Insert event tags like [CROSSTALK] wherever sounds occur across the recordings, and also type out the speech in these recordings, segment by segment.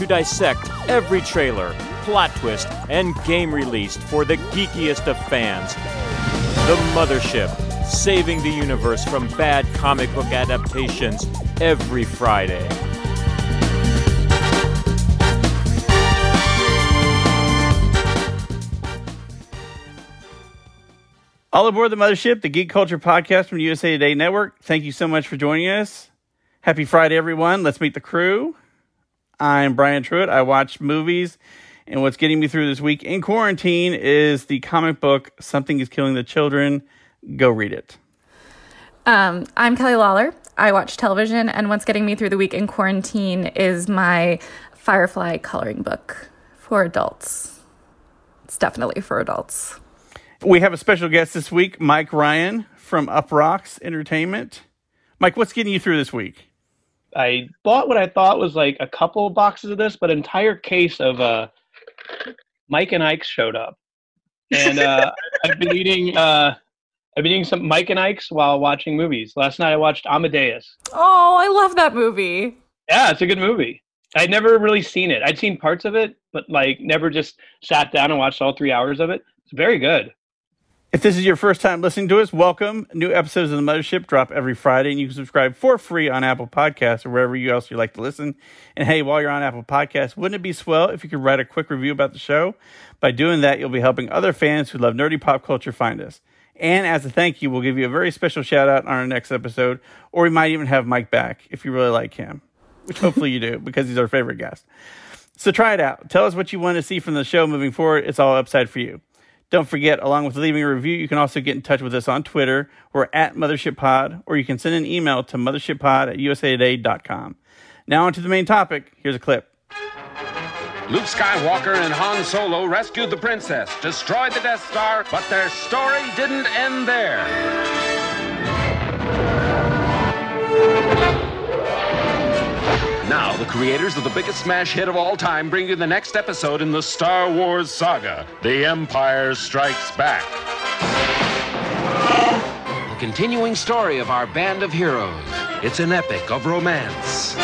to dissect every trailer, plot twist, and game released for the geekiest of fans. The Mothership, saving the universe from bad comic book adaptations every Friday. All aboard the mothership, the Geek Culture Podcast from USA Today Network. Thank you so much for joining us. Happy Friday, everyone. Let's meet the crew. I'm Brian Truitt. I watch movies, and what's getting me through this week in quarantine is the comic book Something is Killing the Children. Go read it. Um, I'm Kelly Lawler. I watch television, and what's getting me through the week in quarantine is my Firefly coloring book for adults. It's definitely for adults. We have a special guest this week, Mike Ryan from UPROXX Entertainment. Mike, what's getting you through this week? I bought what I thought was like a couple boxes of this, but an entire case of uh, Mike and Ike's showed up, and uh, [LAUGHS] I've been eating. Uh, I've been eating some Mike and Ike's while watching movies. Last night I watched Amadeus. Oh, I love that movie. Yeah, it's a good movie. I'd never really seen it. I'd seen parts of it, but like never just sat down and watched all three hours of it. It's very good. If this is your first time listening to us, welcome. New episodes of the Mothership drop every Friday, and you can subscribe for free on Apple Podcasts or wherever you else you like to listen. And hey, while you're on Apple Podcasts, wouldn't it be swell if you could write a quick review about the show? By doing that, you'll be helping other fans who love nerdy pop culture find us. And as a thank you, we'll give you a very special shout out on our next episode, or we might even have Mike back if you really like him, which [LAUGHS] hopefully you do because he's our favorite guest. So try it out. Tell us what you want to see from the show moving forward. It's all upside for you. Don't forget, along with leaving a review, you can also get in touch with us on Twitter. We're at Mothership Pod, or you can send an email to mothershippod at usatoday.com. Now, on to the main topic. Here's a clip. Luke Skywalker and Han Solo rescued the princess, destroyed the Death Star, but their story didn't end there. Now, the creators of the biggest smash hit of all time bring you the next episode in the Star Wars saga The Empire Strikes Back. The continuing story of our band of heroes. It's an epic of romance.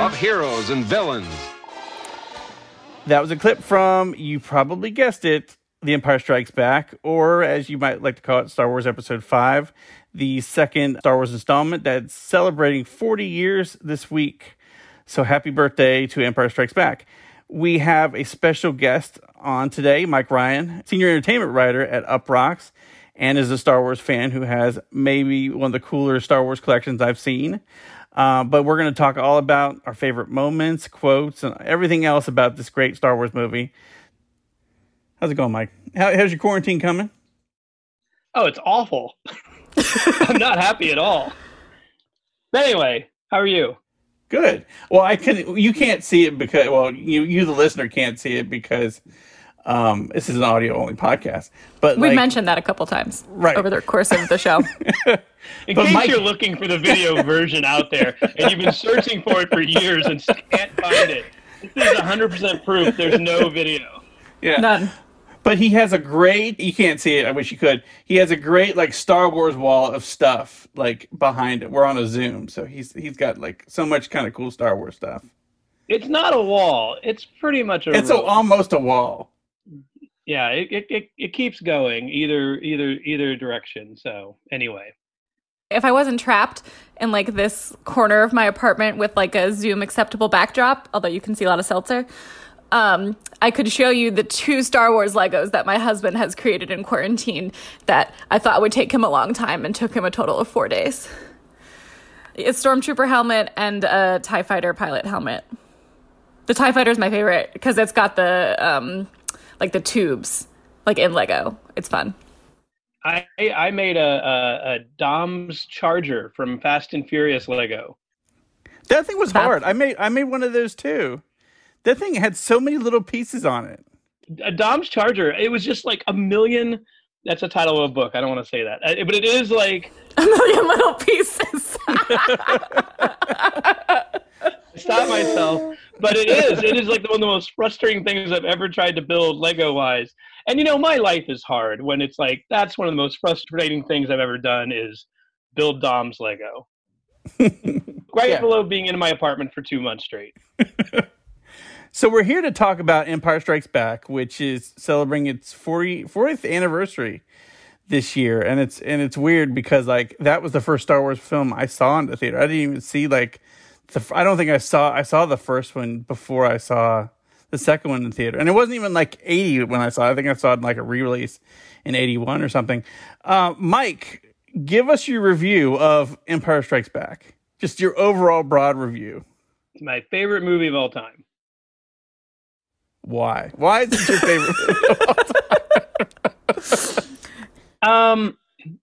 Of heroes and villains. That was a clip from, you probably guessed it, The Empire Strikes Back, or as you might like to call it, Star Wars Episode 5, the second Star Wars installment that's celebrating 40 years this week. So happy birthday to Empire Strikes Back. We have a special guest on today, Mike Ryan, senior entertainment writer at UPROXX, and is a Star Wars fan who has maybe one of the cooler Star Wars collections I've seen. Uh, but we're going to talk all about our favorite moments, quotes, and everything else about this great Star Wars movie. How's it going, Mike? How, how's your quarantine coming? Oh, it's awful. [LAUGHS] [LAUGHS] I'm not happy at all. But anyway, how are you? Good. Well, I can. You can't see it because well, you you the listener can't see it because um, this is an audio only podcast. But We've like, mentioned that a couple times Right. over the course of the show. [LAUGHS] In But case Mike- you're looking for the video [LAUGHS] version out there and you've been searching for it for years and can't find it, this is 100% proof there's no video. yeah. None. But he has a great. You can't see it. I wish you could. He has a great like Star Wars wall of stuff like behind it. We're on a Zoom, so he's he's got like so much kind of cool Star Wars stuff. It's not a wall. It's pretty much a It's a, almost a wall. yeah, it, it, it, it keeps going either either either direction. So anyway. If I wasn't trapped in like this corner of my apartment with like a Zoom acceptable backdrop, although you can see a lot of seltzer, um, I could show you the two Star Wars Legos that my husband has created in quarantine that I thought would take him a long time and took him a total of four days. A stormtrooper helmet and a TIE fighter pilot helmet. The TIE fighter is my favorite because it's got the um, like the tubes like in Lego. It's fun. I I made a, a, a Dom's charger from Fast and Furious Lego. That thing was That- hard. I made I made one of those too. That thing had so many little pieces on it. a Dom's Charger. It was just like a million. That's a title of a book. I don't want to say that, Uh, but it is like [LAUGHS] A million little pieces. [LAUGHS] stop myself. But it is. It is like one of the most frustrating things I've ever tried to build Lego wise. And you know, my life is hard when it's like that's one of the most frustrating things I've ever done is build Dom's Lego. [LAUGHS] right Yeah. below being in my apartment for two months straight. So we're here to talk about Empire Strikes Back, which is celebrating its 40, 40th anniversary this year, and it's and it's weird because like that was the first Star Wars film I saw in the theater. I didn't even see like the. I don't think I saw I saw the first one before I saw the second one in the theater, and it wasn't even like eighty when I saw. it. I think I saw it in like a re-release in eighty one or something. Uh, Mike, give us your review of Empire Strikes Back. Just your overall broad review. It's my favorite movie of all time. Why? Why is it your favorite? [LAUGHS] Um,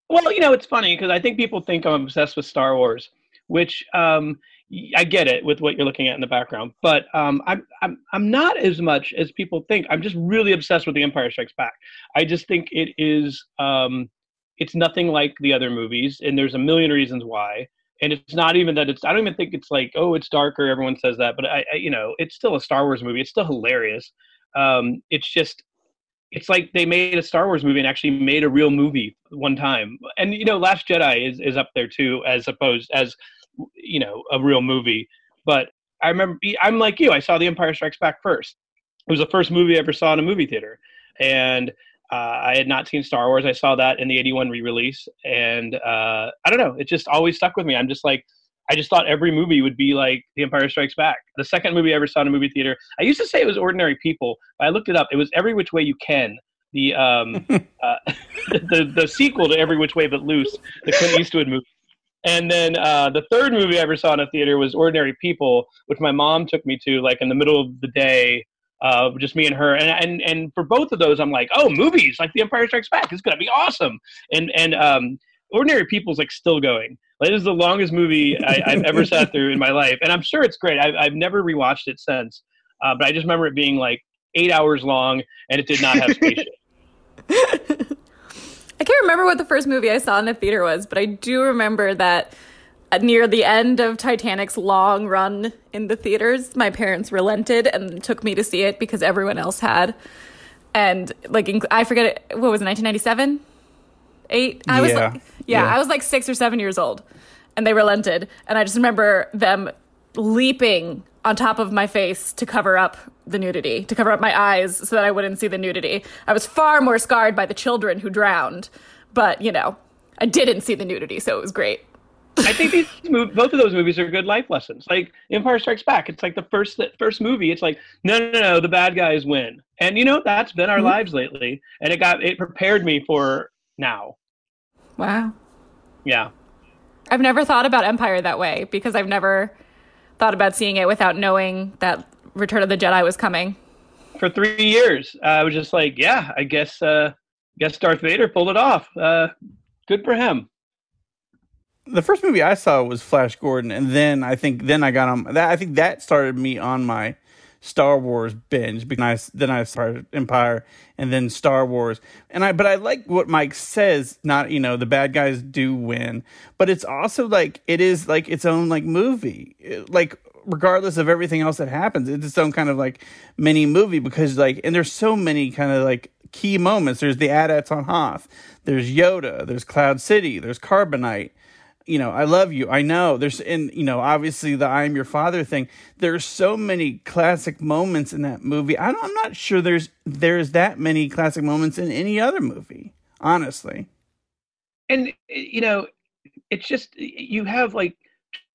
well, you know, it's funny because I think people think I'm obsessed with Star Wars, which um, y- I get it with what you're looking at in the background, but um, I'm I'm I'm not as much as people think. I'm just really obsessed with The Empire Strikes Back. I just think it is um, it's nothing like the other movies, and there's a million reasons why. And it's not even that it's. I don't even think it's like, oh, it's darker. Everyone says that, but I, I you know, it's still a Star Wars movie. It's still hilarious. Um, it's just it's like they made a Star Wars movie and actually made a real movie one time. And you know, Last Jedi is, is up there too, as opposed as you know a real movie. But I remember I'm like you. I saw The Empire Strikes Back first. It was the first movie I ever saw in a movie theater, and uh, I had not seen Star Wars. I saw that in the '81 re-release, and uh, I don't know. It just always stuck with me. I'm just like. I just thought every movie would be like The Empire Strikes Back. The second movie I ever saw in a movie theater, I used to say it was Ordinary People. But I looked it up. It was Every Which Way You Can. The um, [LAUGHS] uh, [LAUGHS] the the sequel to Every Which Way But Loose, the Clint Eastwood movie. And then uh, the third movie I ever saw in a theater was Ordinary People, which my mom took me to like in the middle of the day, uh, just me and her. And and and for both of those, I'm like, oh, movies like The Empire Strikes Back is gonna be awesome. And and um, Ordinary People's like still going. Like, this is the longest movie I, I've ever [LAUGHS] sat through in my life, and I'm sure it's great. I've I've never rewatched it since, uh, but I just remember it being like eight hours long, and it did not have spaceship. [LAUGHS] I can't remember what the first movie I saw in the theater was, but I do remember that near the end of Titanic's long run in the theaters, my parents relented and took me to see it because everyone else had. And like, I forget it, what was it, 1997? Eight? I was like, yeah, Yeah. I was like six or seven years old, and they relented. And I just remember them leaping on top of my face to cover up the nudity, to cover up my eyes so that I wouldn't see the nudity. I was far more scarred by the children who drowned, but you know, I didn't see the nudity, so it was great. I think these mov- both of those movies are good life lessons. Like Empire Strikes Back, it's like the first first movie. It's like no, no, no, the bad guys win, and you know that's been our lives lately, and it got it prepared me for now. Wow. Yeah, I've never thought about Empire that way because I've never thought about seeing it without knowing that Return of the Jedi was coming. for three years, uh, I was just like, yeah, I guess, uh, guess Darth Vader pulled it off. Uh, good for him. The first movie I saw was Flash Gordon, and then I think then I got on that. I think that started me on my Star Wars binge because I, then I started Empire and then Star Wars, and I but I like what Mike says. Not you know the bad guys do win, but it's also like it is like its own like movie, It- like regardless of everything else that happens, it's its own kind of like mini movie because like and there's so many kind of like key moments. There's the AT-ATs on Hoth, there's Yoda, there's Cloud City, there's Carbonite you know, I love you. I know there's, and you know, obviously the "I'm your father" thing. There's so many classic moments in that movie. I I'm not sure there's there's that many classic moments in any other movie. Honestly, And you know, it's just you have like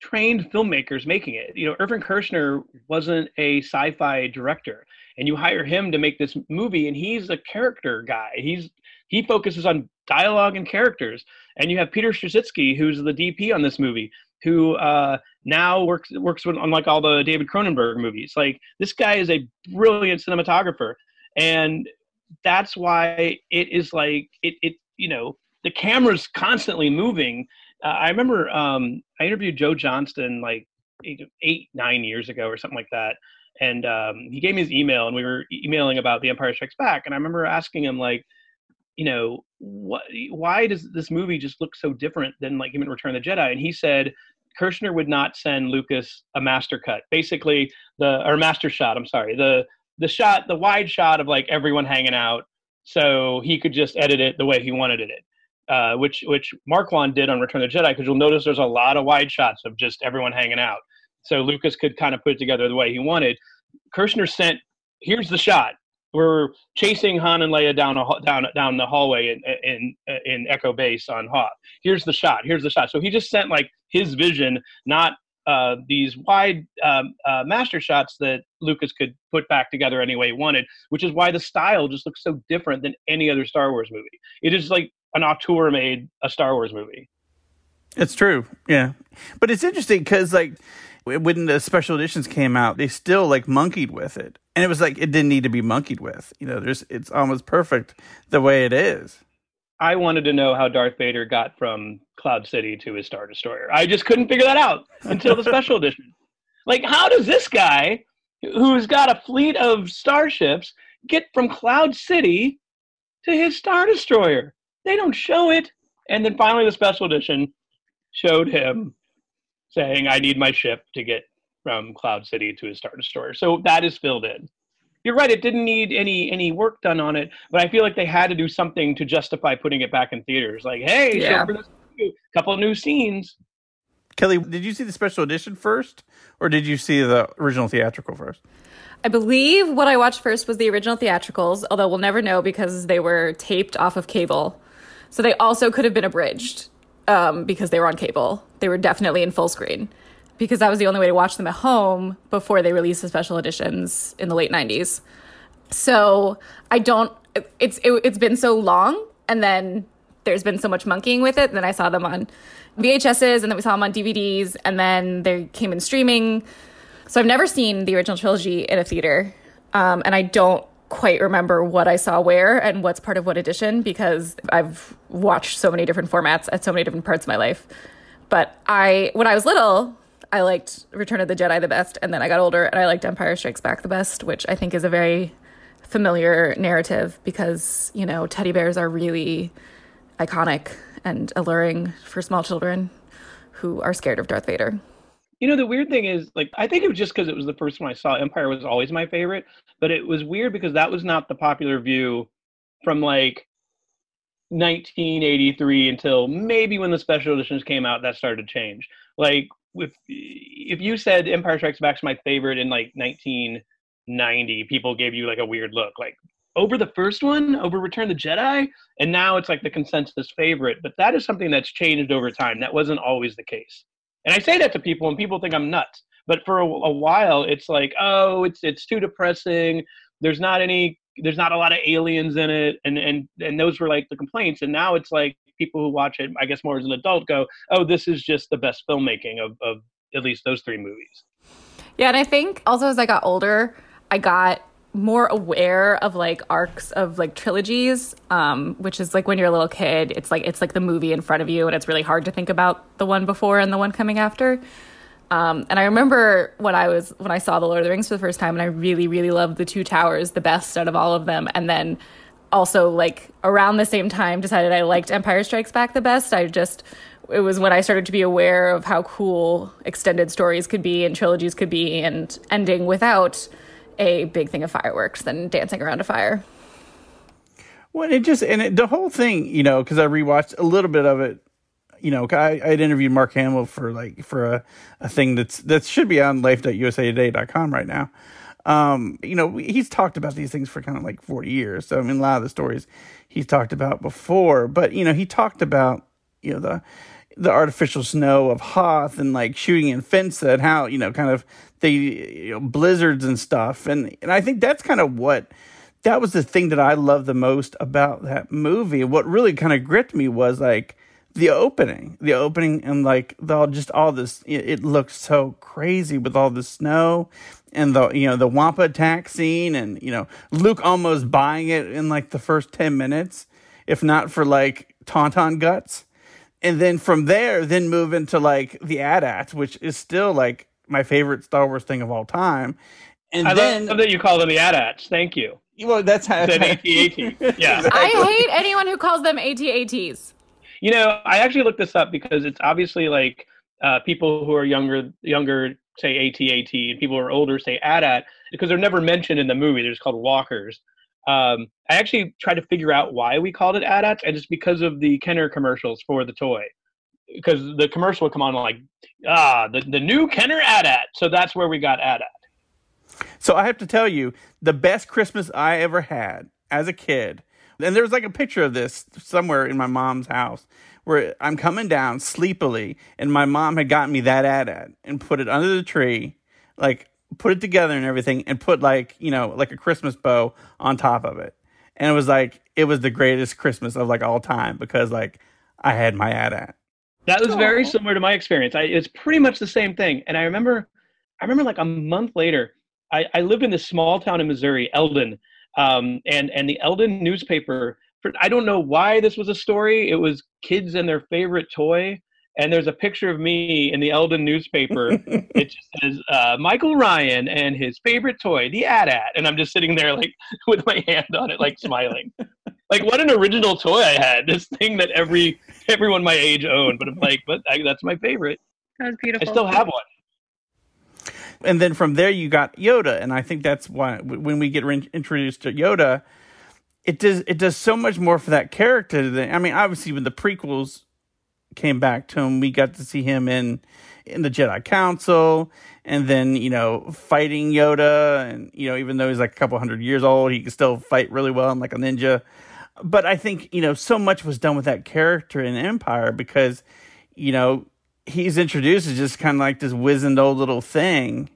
trained filmmakers making it. You know, Irvin Kershner wasn't a sci-fi director, and you hire him to make this movie, and he's a character guy. He's he focuses on dialogue and characters. And you have Peter Suschitzky, who's the DP on this movie, who uh, now works works on like all the David Cronenberg movies. Like this guy is a brilliant cinematographer, and that's why it is like it. It you know the camera's constantly moving. Uh, I remember um, I interviewed Joe Johnston like eight, eight nine years ago or something like that. And um, he gave me his email, and we were emailing about The Empire Strikes Back. And I remember asking him like, you know, what, why does this movie just look so different than like even Return of the Jedi? And he said Kershner would not send Lucas a master cut, basically the or master shot. I'm sorry, the the shot, the wide shot of like everyone hanging out, so he could just edit it the way he wanted it. Uh, which which Marquand did on Return of the Jedi, because you'll notice there's a lot of wide shots of just everyone hanging out. So Lucas could kind of put it together the way he wanted. Kershner sent, here's the shot. We're chasing Han and Leia down a, down down the hallway in in in Echo Base on Hoth. Here's the shot. Here's the shot. So he just sent like his vision, not uh, these wide um, uh, master shots that Lucas could put back together any way he wanted, which is why the style just looks so different than any other Star Wars movie. It is like an auteur made a Star Wars movie. It's true, yeah, but it's interesting because like when the special editions came out, they still like monkeyed with it, and it was like it didn't need to be monkeyed with. You know, there's it's almost perfect the way it is. I wanted to know how Darth Vader got from Cloud City to his Star Destroyer. I just couldn't figure that out until the special [LAUGHS] edition. Like, how does this guy, who's got a fleet of starships, get from Cloud City to his Star Destroyer? They don't show it. And then finally, the special edition showed him saying, I need my ship to get from Cloud City to his Star Destroyer. So that is filled in you're right. It didn't need any any work done on it, but I feel like they had to do something to justify putting it back in theaters. Like, hey, Yeah. show for this couple of new scenes. Kelly, did you see the special edition first, or did you see the original theatrical first? I believe what I watched first was the original theatricals, although we'll never know because they were taped off of cable. So they also could have been abridged um, because they were on cable. They were definitely in full screen because that was the only way to watch them at home before they released the special editions in the late 90s. So I don't, it's, it, it's been so long and then there's been so much monkeying with it. And then I saw them on VHSs and then we saw them on DVDs and then they came in streaming. So I've never seen the original trilogy in a theater. Um, and I don't quite remember what I saw where and what's part of what edition because I've watched so many different formats at so many different parts of my life. But I, when I was little, I liked Return of the Jedi the best, and then I got older and I liked Empire Strikes Back the best, which I think is a very familiar narrative because you know teddy bears are really iconic and alluring for small children who are scared of Darth Vader. You know, the weird thing is, like, I think it was just because it was the first one I saw. Empire was always my favorite, but it was weird because that was not the popular view from like 1983 until maybe when the special editions came out. That started to change. Like, if if you said Empire Strikes Back's my favorite in like 1990, people gave you like a weird look, like over the first one, over Return the Jedi, and now it's like the consensus favorite. But that is something that's changed over time. That wasn't always the case. And I say that to people, and people think I'm nuts. But for a, a while, it's like, oh, it's it's too depressing. There's not any. There's not a lot of aliens in it, and and and those were like the complaints. And now it's like people who watch it, I guess more as an adult, go, oh, this is just the best filmmaking of of at least those three movies. Yeah, and I think also as I got older, I got more aware of like arcs of like trilogies, um, which is like when you're a little kid, it's like it's like the movie in front of you, and it's really hard to think about the one before and the one coming after. Um, and I remember when I was when I saw the Lord of the Rings for the first time, and I really really loved the Two Towers the best out of all of them. And then also like around the same time decided I liked Empire Strikes Back the best. I just it was when I started to be aware of how cool extended stories could be and trilogies could be, and ending without a big thing of fireworks than dancing around a fire. Well, it just and it, the whole thing, you know, because I rewatched a little bit of it. You know, I I had interviewed Mark Hamill for like for a, a thing that's that should be on life.usatoday.com right now. Um, you know, he's talked about these things for kind of like 40 years. So I mean, a lot of the stories he's talked about before, but you know, he talked about you know the the artificial snow of Hoth and like shooting in Finse and how you know kind of the you know, blizzards and stuff, and and I think that's kind of what that was the thing that I loved the most about that movie. What really kind of gripped me was like the opening, the opening, and like the just all this. It, it looked so crazy with all the snow and the you know the Wampa attack scene, and you know Luke almost buying it in like the first ten minutes, if not for like Tauntaun guts, and then from there, then move into like the AT-AT, which is still like my favorite Star Wars thing of all time. And I then, love that you call them the AT-ATs. Thank you. well, that's how. Said AT-AT. [LAUGHS] Yeah. I hate anyone who calls them AT-ATs. You know, I actually looked this up because it's obviously like uh, people who are younger, younger say AT-AT, and people who are older say AT-AT because they're never mentioned in the movie. They're just called walkers. Um, I actually tried to figure out why we called it AT-AT, and it's because of the Kenner commercials for the toy. Because the commercial would come on like, ah, the, the new Kenner AT-AT. So that's where we got AT-AT. So I have to tell you, the best Christmas I ever had as a kid, and there's like a picture of this somewhere in my mom's house where I'm coming down sleepily, and my mom had gotten me that AT-AT and put it under the tree, like put it together and everything, and put like you know like a Christmas bow on top of it, and it was like it was the greatest Christmas of like all time because like I had my AT-AT. That was very similar to my experience. I, it's pretty much the same thing. And I remember, I remember like a month later, I, I lived in this small town in Missouri, Eldon, um, and and the Eldon newspaper. I don't know why this was a story. It was kids and their favorite toy, and there's a picture of me in the Eldon newspaper. [LAUGHS] it just says uh, Michael Ryan and his favorite toy, the AT-AT, and I'm just sitting there like [LAUGHS] with my hand on it, like smiling. Like what an original toy I had! [LAUGHS] This thing that every everyone my age owned, but I'm like, but I, that's my favorite. That was beautiful. I still have one. and then from there you got Yoda, and I think that's why when we get re- introduced to Yoda, it does it does so much more for that character. Than I mean, obviously when the prequels came back to him, we got to see him in in the Jedi Council, and then you know fighting Yoda, and you know even though he's like a couple hundred years old, he can still fight really well and like a ninja. But I think you know so much was done with that character in Empire because you know he's introduced as just kind of like this wizened old little thing.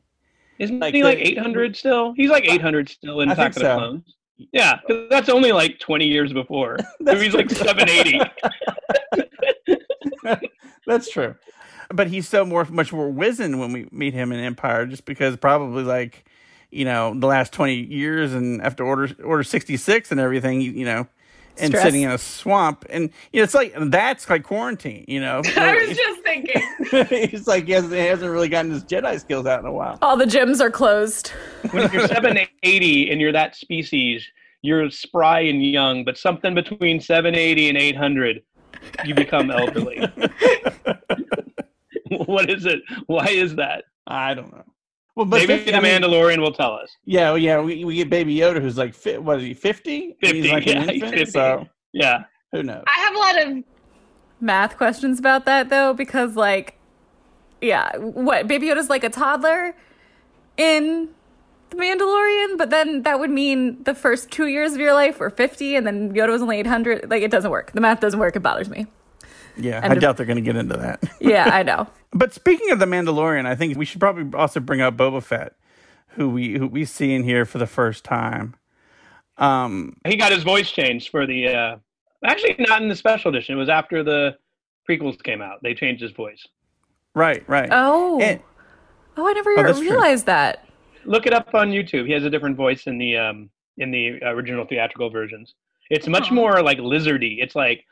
Isn't Like he like 800 still? He's like 800 still in I Attack think of the so. Clones. Yeah, 'cause that's only like 20 years before. [LAUGHS] That's he's like 780. [LAUGHS] That's true. But he's so more much more wizened when we meet him in Empire, just because probably like, you know, the last twenty years and after Order Order sixty six and everything, you, you know, and Stress. sitting in a swamp, and you know, it's like that's like quarantine, you know. [LAUGHS] I was just thinking. [LAUGHS] He's like he hasn't, he hasn't really gotten his Jedi skills out in a while. All the gyms are closed. when you're [LAUGHS] 780 and you're that species, you're spry and young, but something between 780 and 800, you become elderly. what is it? Why is that? I don't know. Well, but Maybe 50 the I mean, Mandalorian will tell us. Yeah, well, yeah, we, we get Baby Yoda, who's like, fi- what is he, fifty? 50, He's like yeah, an infant, 50. so Yeah. who knows? I have a lot of math questions about that though, because like, yeah, what Baby Yoda's like a toddler in The Mandalorian, but then that would mean the first two years of your life were fifty, and then Yoda was only eight hundred. Like, it doesn't work. The math doesn't work. It bothers me. Yeah, I'm I just- doubt they're going to get into that. [LAUGHS] Yeah, I know. But speaking of the Mandalorian, I think we should probably also bring up Boba Fett, who we who we see in here for the first time. Um, He got his voice changed for the. Uh, actually, not in the special edition. It was after the prequels came out. They changed his voice. right, right. Oh, And- oh, I never Oh, that's true. realized that. Look it up on YouTube. He has a different voice in the um, in the original theatrical versions. It's much Aw. more like lizardy. It's like,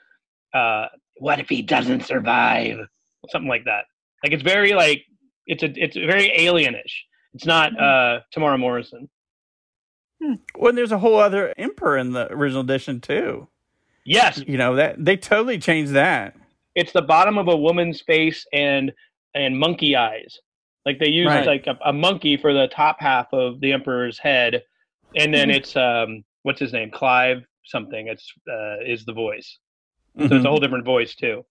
uh, what if he doesn't survive? Something like that. Like it's very like it's a it's very alienish. It's not uh, Temuera Morrison. well, there's a whole other emperor in the original edition too. Yes, You know that they totally changed that. it's the bottom of a woman's face and and monkey eyes. Like they use Right. like a, a monkey for the top half of the emperor's head, and then Mhm. it's um what's his name Clive something. It's uh, is the voice. So it's a whole different voice too.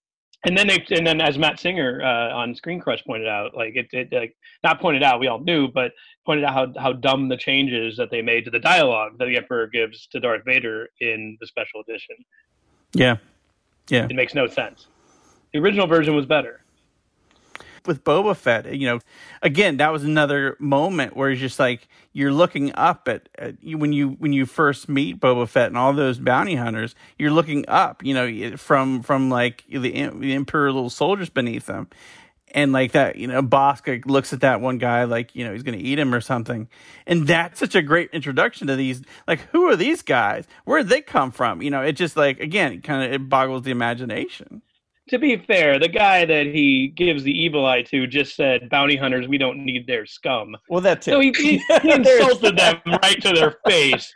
And then they and then as Matt Singer uh, on Screen Crush pointed out, like it, it like not pointed out, we all knew, but pointed out how how dumb the changes that they made to the dialogue that the Emperor gives to Darth Vader in the special edition. Yeah, yeah, It makes no sense. The original version was better. With Boba Fett, you know, again, that was another moment where it's just like you're looking up at, at when you when you first meet Boba Fett and all those bounty hunters, you're looking up, you know, from from like the, the imperial Little soldiers beneath them, and like that, you know, Bossk looks at that one guy like you know he's going to eat him or something, and that's such a great introduction to these. Like, who are these guys? Where did they come from? You know, it just like again, kind of it boggles the imagination. To be fair, the guy that he gives the evil eye to just said, "Bounty hunters, we don't need their scum." Well, that too. So he, he, he [LAUGHS] insulted them right to their face.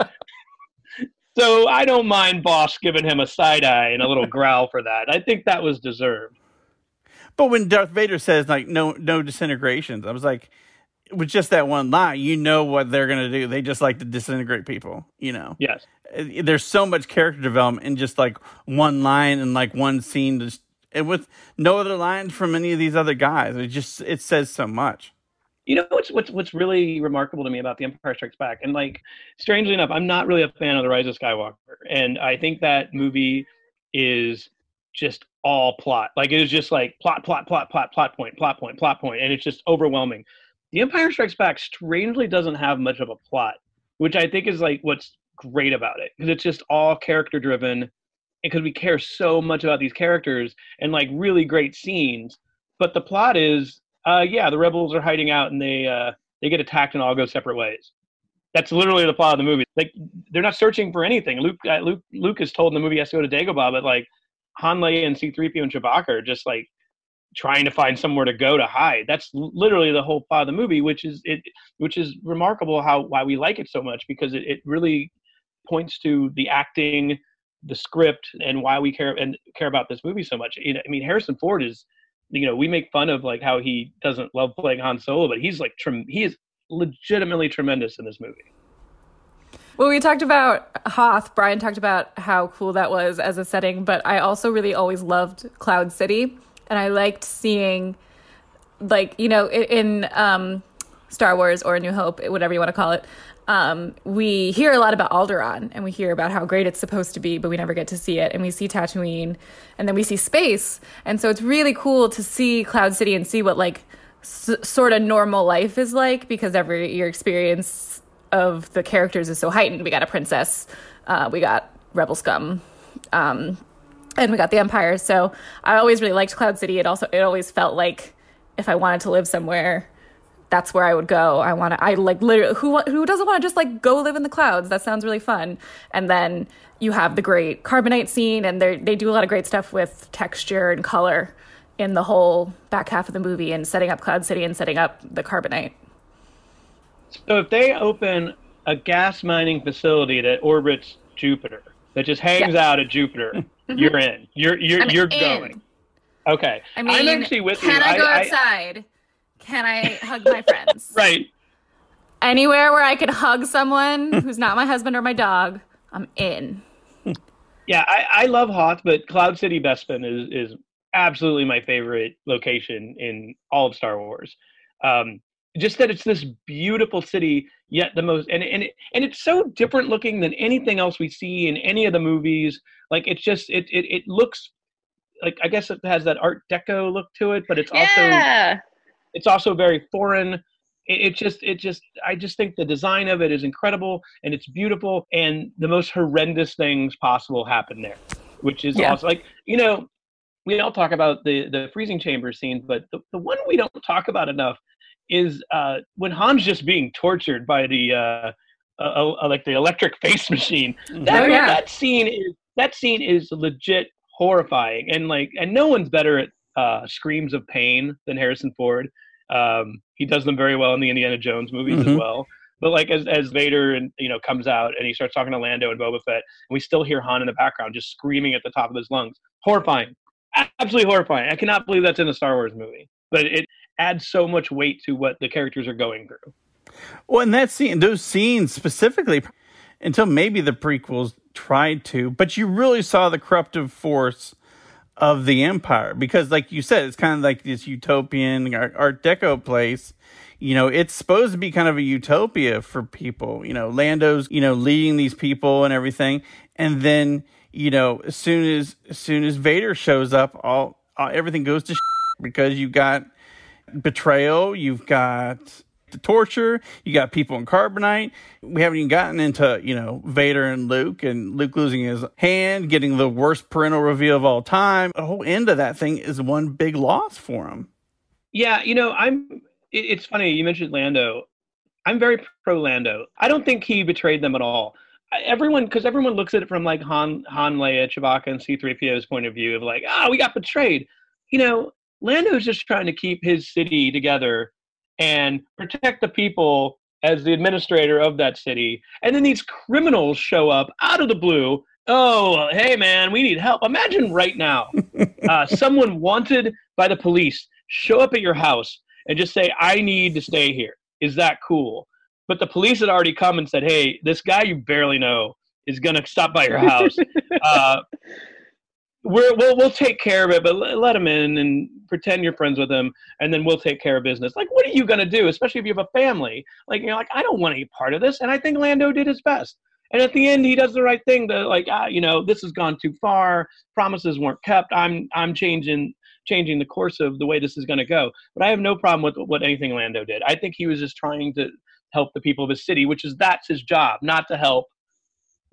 So I don't mind Bossk giving him a side eye and a little growl for that. I think that was deserved. But when Darth Vader says like no no disintegrations, I was like, with just that one line, you know what they're gonna do. They just like to disintegrate people. You know. Yes. There's so much character development in just like one line and like one scene, just and with no other lines from any of these other guys. It just it says so much. You know what's what's what's really remarkable to me about The Empire Strikes Back, and like strangely enough, I'm not really a fan of The Rise of Skywalker, and I think that movie is just all plot. Like it is just like plot, plot, plot, plot, plot point, plot point, plot point, and it's just overwhelming. The Empire Strikes Back strangely doesn't have much of a plot, which I think is like what's great about it because it's just all character driven because we care so much about these characters and like really great scenes. But the plot is, uh, yeah, the rebels are hiding out and they uh, they get attacked and all go separate ways. That's literally the plot of the movie. Like they're not searching for anything. Luke uh, Luke Luke is told in the movie he has to go to Dagobah, but like Han, Leia, and C-3PO and Chewbacca are just like trying to find somewhere to go to hide. That's literally the whole plot of the movie, which is it, which is remarkable how why we like it so much because it, it really points to the acting, the script, and why we care and care about this movie so much. You know, I mean, Harrison Ford is, you know, we make fun of like how he doesn't love playing Han Solo, but he's like trem- he is legitimately tremendous in this movie. Well, we talked about Hoth. Brian talked about how cool that was as a setting, but I also really always loved Cloud City, and I liked seeing, like you know, in um, Star Wars or New Hope, whatever you want to call it. Um, we hear a lot about Alderaan, and we hear about how great it's supposed to be, but we never get to see it. And we see Tatooine, and then we see space, and so it's really cool to see Cloud City and see what like s- sort of normal life is like because every your experience of the characters is so heightened. We got a princess, uh, we got rebel scum, um, and we got the empire. So I always really liked Cloud City. It also it always felt like if I wanted to live somewhere, that's where I would go. I want to. I like literally who who doesn't want to just like go live in the clouds? That sounds really fun. And then you have the great carbonite scene, and they they do a lot of great stuff with texture and color in the whole back half of the movie and setting up Cloud City and setting up the carbonite. So if they open a gas mining facility that orbits Jupiter, that just hangs Yeah. out at Jupiter, [LAUGHS] you're in. You're you're I'm you're in. going. Okay. I mean, I'm actually with you. can I go outside? Can I hug my friends? [LAUGHS] right. Anywhere where I could hug someone [LAUGHS] who's not my husband or my dog, I'm in. [LAUGHS] Yeah, I, I love Hoth, but Cloud City Bespin is is absolutely my favorite location in all of Star Wars. Um, just that it's this beautiful city, yet the most and and it, and it's so different looking than anything else we see in any of the movies. Like it's just it it, it looks like I guess it has that Art Deco look to it, but it's also yeah. It's also very foreign it, it just it just i just think the design of it is incredible and it's beautiful and the most horrendous things possible happen there which is Yeah. also like you know we all talk about the the freezing chamber scene but the, the one we don't talk about enough is uh when han's just being tortured by the uh, uh, uh like the electric [LAUGHS] face machine that, Oh, yeah. that scene is that scene is legit horrifying and like and no one's better at uh screams of pain than harrison ford. Um he does them very well in the indiana jones movies as Mhm. well. But like as, as vader and you know comes out and he starts talking to lando and boba fett and we still hear han in the background just screaming at the top of his lungs. Horrifying. Absolutely horrifying. I cannot believe that's in a star wars movie. But it adds so much weight to what the characters are going through. Well, and that scene, those scenes specifically, until maybe the prequels tried to, but you really saw the corruptive force of the empire because, like you said, it's kind of like this utopian Art, Deco place. You know, it's supposed to be kind of a utopia for people. You know, Lando's you know leading these people and everything, and then you know, as soon as as soon as Vader shows up, all, all everything goes to [LAUGHS] because you've got betrayal, you've got the torture, you got people in carbonite. We haven't even gotten into, you know, Vader and Luke and Luke losing his hand, getting the worst parental reveal of all time. The whole end of that thing is one big loss for him. Yeah, you know, I'm. It, it's funny you mentioned Lando. I'm very pro Lando. I don't think he betrayed them at all. Everyone because everyone looks at it from like Han Han Leia, Chewbacca, and C-3PO's point of view of like, ah, we got betrayed. You know, Lando's just trying to keep his city together and protect the people as the administrator of that city. And then these criminals show up out of the blue. Oh, hey man, we need help. Imagine right now, [LAUGHS] uh, someone wanted by the police show up at your house and just say, "I need to stay here." Is that cool? But the police had already come and said, "Hey, this guy you barely know is going to stop by your house. [LAUGHS] uh, we're, we'll we'll take care of it, but let, let him in and pretend you're friends with him, and then we'll take care of business." Like, what are you going to do? Especially if you have a family. Like, you're like, I don't want any part of this, and I think Lando did his best. And at the end, he does the right thing. To like, ah, you know, this has gone too far. Promises weren't kept. I'm I'm changing changing the course of the way this is going to go. But I have no problem with what anything Lando did. I think he was just trying to help the people of his city, which is that's his job, not to help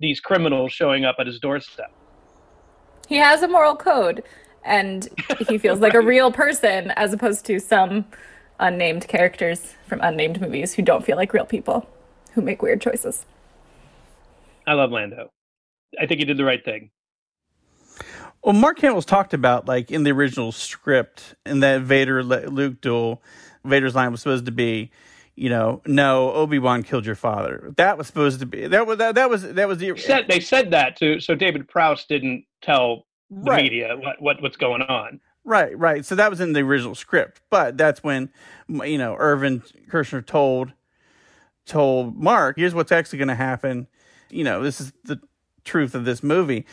these criminals showing up at his doorstep. He has a moral code, and he feels like a [LAUGHS] real person as opposed to some unnamed characters from unnamed movies who don't feel like real people, who make weird choices. I love Lando. I think he did the right thing. Well, Mark Hamill's talked about like in the original script in that Vader Luke duel, Vader's line was supposed to be, you know, no, Obi Wan killed your father. That was supposed to be that was that, that was that was the They said, they said that to so David Prowse didn't tell the Right. media what, what what's going on. Right, right. So that was in the original script, but that's when you know Irvin Kershner told told Mark, "Here's what's actually going to happen." You know, this is the truth of this movie.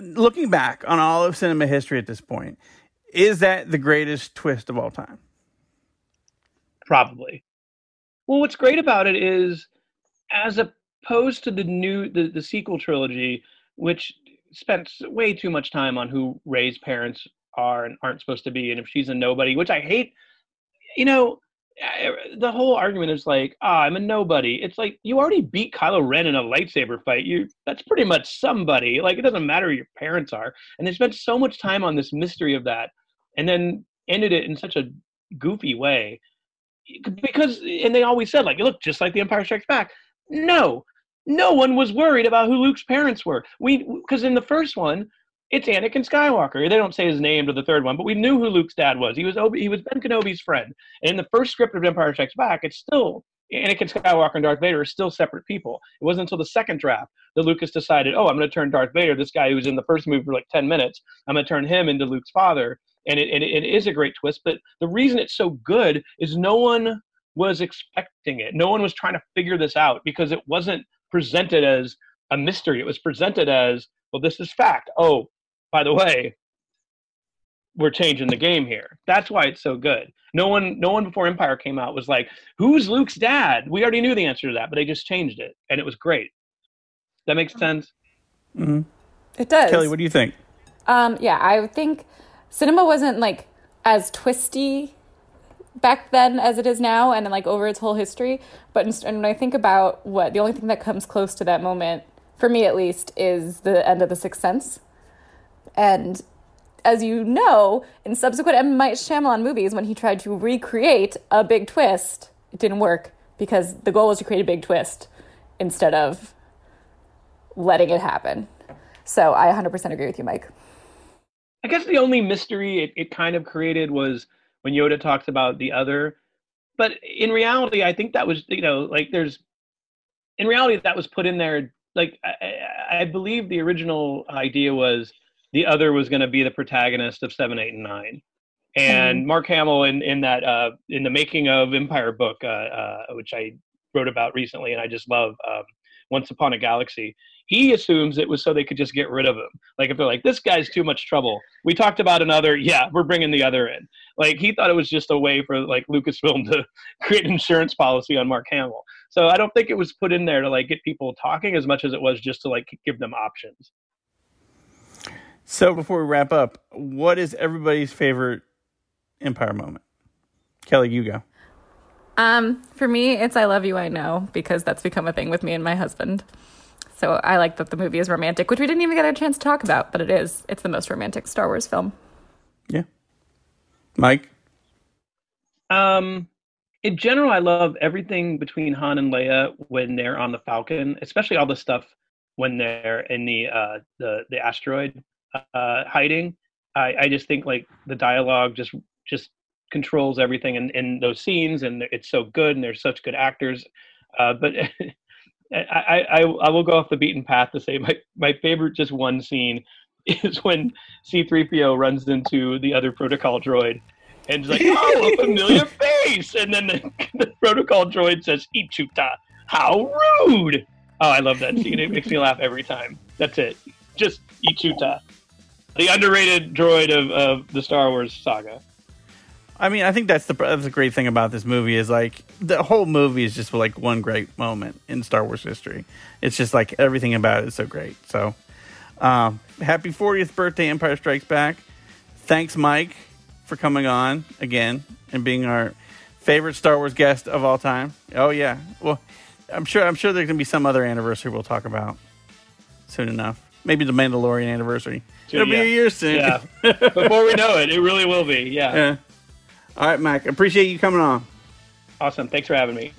Looking back on all of cinema history at this point, is that the greatest twist of all time? Probably. Well, what's great about it is, as opposed to the new the, the sequel trilogy, which spent way too much time on who Rey's parents are and aren't supposed to be, and if she's a nobody, which I hate. You know, the whole argument is like, ah, I'm a nobody. It's like you already beat Kylo Ren in a lightsaber fight. You that's pretty much somebody. Like it doesn't matter who your parents are, and they spent so much time on this mystery of that, and then ended it in such a goofy way because and they always said like look just like the empire strikes back no no one was worried about who luke's parents were. We because in the first one it's anakin skywalker. They don't say his name to the third one but we knew who luke's dad was. He was Obi, he was ben kenobi's friend. And in the first script of empire strikes back it's still anakin skywalker and darth vader are still separate people. It wasn't until the second draft that lucas decided oh i'm going to turn darth vader this guy who was in the first movie for like 10 minutes i'm going to turn him into luke's father. And it, and it is a great twist. But the reason it's so good is no one was expecting it. No one was trying to figure this out because it wasn't presented as a mystery. It was presented as, well, this is fact. Oh, by the way, we're changing the game here. That's why it's so good. No one, no one before Empire came out was like, "Who's Luke's dad?" We already knew the answer to that, but they just changed it, and it was great. That makes sense. It does. Kelly, what do you think? Um, yeah, I think cinema wasn't like as twisty back then as it is now and like over its whole history. But inst- and when I think about what the only thing that comes close to that moment, for me at least, is the end of The Sixth Sense. And as you know, in subsequent M. Night Shyamalan movies, when he tried to recreate a big twist, it didn't work because the goal was to create a big twist instead of letting it happen. So I 100% agree with you, Mike. I guess the only mystery it, it kind of created was when Yoda talks about the other. But in reality, I think that was, you know, like there's, in reality, that was put in there. Like, I, I- believe the original idea was the other was going to be the protagonist of seven, eight, and nine. And Mark Hamill in, in that, uh, in the making of Empire book, uh, uh, which I wrote about recently, and I just love um, Once Upon a Galaxy, he assumes it was so they could just get rid of him. Like if they're like, this guy's too much trouble. We talked about another. Yeah, we're bringing the other in. Like he thought it was just a way for like Lucasfilm to [LAUGHS] create an insurance policy on Mark Hamill. So I don't think it was put in there to like get people talking as much as it was just to like give them options. So before we wrap up, what is everybody's favorite Empire moment? Kelly, you go. Um, for me, it's I love you, I know, because that's become a thing with me and my husband. So I like that the movie is romantic, which we didn't even get a chance to talk about, but it is. It's the most romantic Star Wars film. Yeah. Mike? Um, in general, I love everything between Han and Leia when they're on the Falcon, especially all the stuff when they're in the uh, the the asteroid uh, hiding. I, I just think like the dialogue just just controls everything in, in those scenes, and it's so good, and they're such good actors. Uh, but [LAUGHS] I, I I will go off the beaten path to say my my favorite just one scene [LAUGHS] is when C3PO runs into the other protocol droid and it's like, oh, a [LAUGHS] familiar face. And then the, the protocol droid says, Ichuta. How rude. Oh, I love that scene. It makes me laugh every time. That's it. Just Ichuta. The underrated droid of, of the Star Wars saga. I mean, I think that's the that's the great thing about this movie is like the whole movie is just like one great moment in Star Wars history. It's just like everything about it is so great. So, um, happy 40th birthday, Empire Strikes Back. Thanks, Mike, for coming on again and being our favorite Star Wars guest of all time. Oh yeah, well, I'm sure I'm sure there's gonna be some other anniversary we'll talk about soon enough. Maybe the Mandalorian anniversary. It'll be a year soon. Yeah. [LAUGHS] Before we know it, it really will be. Yeah. yeah. All right, Mike. Appreciate you coming on. Awesome. Thanks for having me.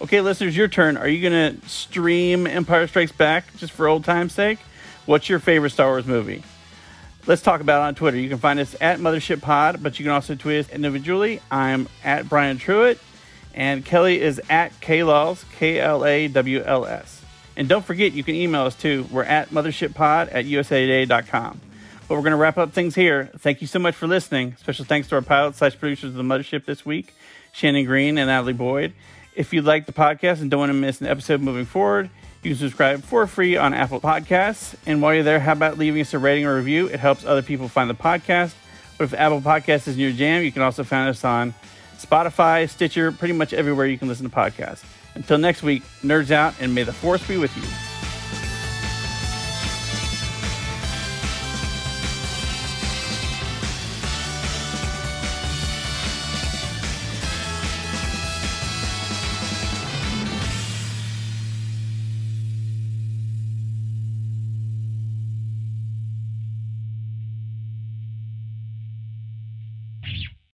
Okay, listeners, your turn. Are you going to stream Empire Strikes Back just for old time's sake? What's your favorite Star Wars movie? Let's talk about it on Twitter. You can find us at Mothership Pod, but you can also tweet us individually. I'm at Brian Truitt, and Kelly is at KLawls, K L A W L S. And don't forget, you can email us too. We're at mothershippod at usatoday.com. But we're going to wrap up things here. Thank you so much for listening. Special thanks to our pilot slash producers of the Mothership this week, Shannon Green and Natalie Boyd. If you like the podcast and don't want to miss an episode moving forward, you can subscribe for free on Apple Podcasts. And while you're there, how about leaving us a rating or review? It helps other people find the podcast. But if Apple Podcasts is your jam, you can also find us on Spotify, Stitcher, pretty much everywhere you can listen to podcasts. Until next week, nerds out, and may the force be with you.